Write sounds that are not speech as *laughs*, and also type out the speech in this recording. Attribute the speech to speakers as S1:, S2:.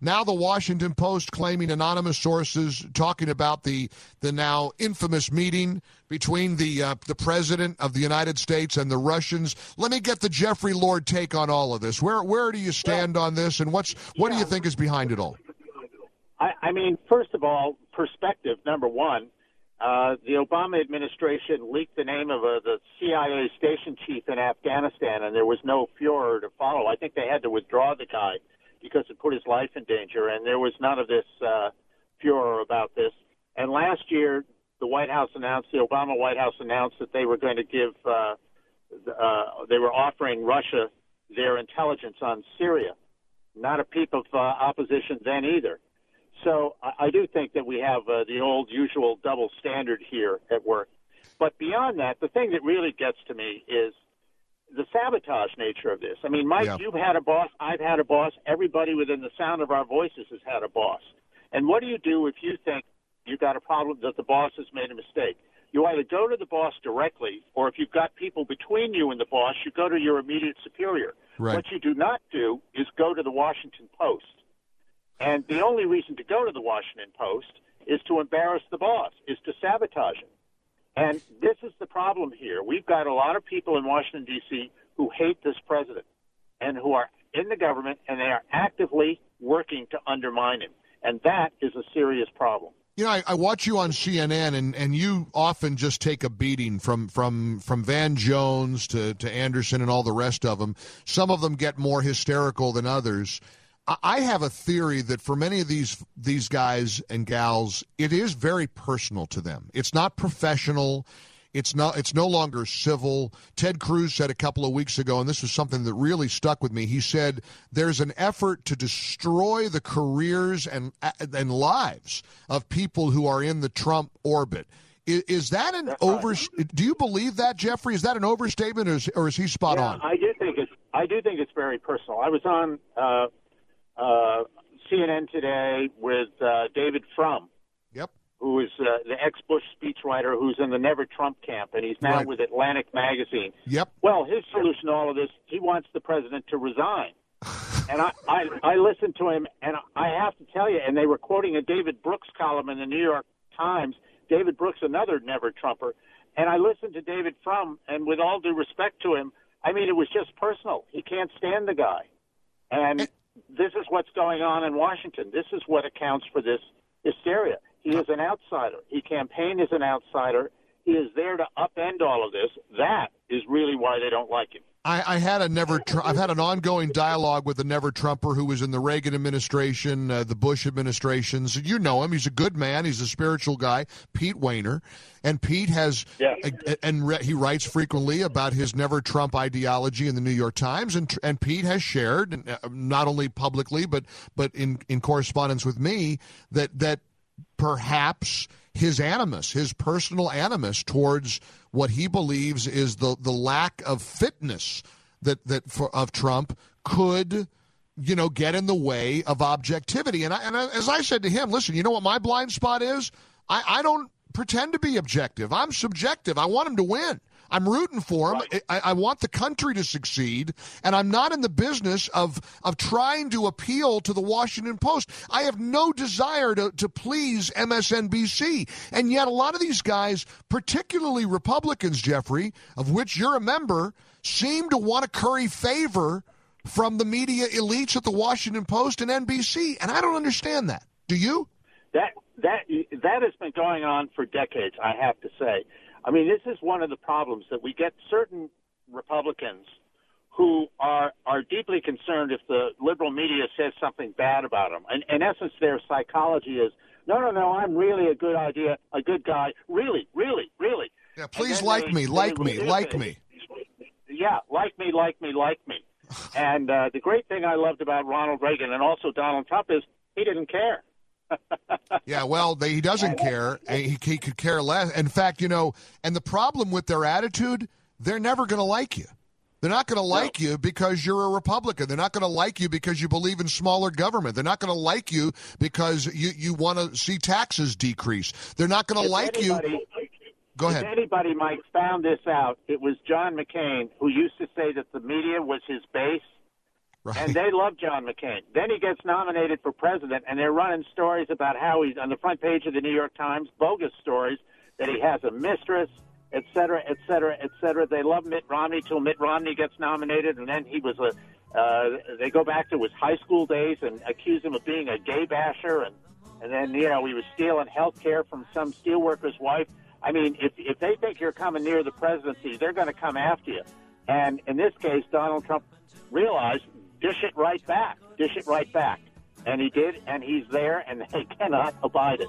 S1: Now the Washington Post claiming anonymous sources talking about the the now infamous meeting between the uh, the president of the United States and the Russians. Let me get the Jeffrey Lord take on all of this. Where where do you stand on this, and what's what do you think is behind it all?
S2: I, I mean, first of all, perspective. Number one, uh, the Obama administration leaked the name of uh, the CIA station chief in Afghanistan, and there was no furor to follow. I think they had to withdraw the guy because it put his life in danger, and there was none of this uh, furor about this. And last year, the White House announced, the Obama White House announced that they were going to give, uh, uh, they were offering Russia their intelligence on Syria. Not a peep of uh, opposition then either. So I, I do think that we have uh, the old usual double standard here at work. But beyond that, the thing that really gets to me is the sabotage nature of this. I mean, Mike,
S1: Yeah.
S2: you've had a boss, I've had a boss, everybody within the sound of our voices has had a boss. And what do you do if you think you've got a problem that the boss has made a mistake? You either go to the boss directly, or if you've got people between you and the boss, you go to your immediate superior.
S1: Right.
S2: What you do not do is go to the Washington Post. And the only reason to go to the Washington Post is to embarrass the boss, is to sabotage him. And this is the problem here. We've got a lot of people in Washington, D.C. who hate this president and who are in the government and they are actively working to undermine him. And that is a serious problem.
S1: You know, I, I watch you on CNN, and, and you often just take a beating from from from Van Jones to to Anderson and all the rest of them. Some of them get more hysterical than others. I, have a theory that for many of these these guys and gals, it is very personal to them. It's not professional. It's not. It's no longer civil. Ted Cruz said a couple of weeks ago, and this was something that really stuck with me. He said there's an effort to destroy the careers and and lives of people who are in the Trump orbit. Is, is that an over? Do you believe that, Jeffrey? Is that an overstatement, or is, or is he spot
S2: yeah,
S1: on?
S2: I do think it's I do think it's very personal. I was on uh, uh, CNN today with uh, David Frum,
S1: Yep.
S2: who is uh, the ex-Bush speechwriter who's in the Never Trump camp, and he's now
S1: Right.
S2: with Atlantic Magazine.
S1: Yep.
S2: Well, his solution to all of this, he wants the president to resign. *laughs* and I, I, I listened to him, and I have to tell you, and they were quoting a David Brooks column in the New York Times. David Brooks, another never Trumper. And I listened to David Frum, and with all due respect to him, I mean, it was just personal. He can't stand the guy. And this is what's going on in Washington. This is what accounts for this hysteria. He is an outsider. He campaigned as an outsider. He is there to upend all of this. That is really why they don't like him.
S1: I, I had a never. Tr- I've had an ongoing dialogue with a never Trumper who was in the Reagan administration, uh, the Bush administrations. You know him; he's a good man. He's a spiritual guy, Pete Wehner, and Pete has
S2: Yeah.
S1: uh, and re- he writes frequently about his never Trump ideology in the New York Times, and tr- and Pete has shared, uh, not only publicly but but in in correspondence with me, that that perhaps his animus, his personal animus towards what he believes is the the lack of fitness that that for, of Trump could you know get in the way of objectivity. And I, and as I said to him, listen, you know what my blind spot is? I, I don't pretend to be objective. I'm subjective. I want him to win. I'm rooting for him. I, I want the country to succeed, and I'm not in the business of of trying to appeal to the Washington Post. I have no desire to, to please MSNBC, and yet a lot of these guys, particularly Republicans, Jeffrey, of which you're a member, seem to want to curry favor from the media elites at the Washington Post and NBC, and I don't understand that. Do you?
S2: That that that has been going on for decades. I have to say. I mean, this is one of the problems that we get certain Republicans who are are deeply concerned if the liberal media says something bad about them. And in essence, their psychology is, no, no, no, I'm really a good idea, a good guy. Really, really, really.
S1: Yeah, please like
S2: they-
S1: me,
S2: they
S1: like me, like
S2: it.
S1: me.
S2: Yeah, like me, like me, like me. *sighs* and uh, the great thing I loved about Ronald Reagan and also Donald Trump is he didn't care.
S1: Yeah, well, they, he doesn't care. He, he could care less. In fact, you know, and the problem with their attitude, they're never going to like you. They're not going to like you because you're a Republican. They're not going to like you because you believe in smaller government. They're not going to like you because you, you want to see taxes decrease. They're not going to like you.
S2: anybody-
S1: Go
S2: If
S1: ahead.
S2: anybody, Mike, found this out, it was John McCain who used to say that the media was his base.
S1: Right.
S2: And they love John McCain. Then he gets nominated for president, and they're running stories about how he's on the front page of the New York Times, bogus stories that he has a mistress, et cetera, et cetera, et cetera. They love Mitt Romney till Mitt Romney gets nominated, and then he was a. Uh, they go back to his high school days and accuse him of being a gay basher, and and then you know he was stealing health care from some steelworker's wife. I mean, if if they think you're coming near the presidency, they're going to come after you. And in this case, Donald Trump realized dish it right back, dish it right back, and he did, and he's there, and *laughs* they cannot abide it.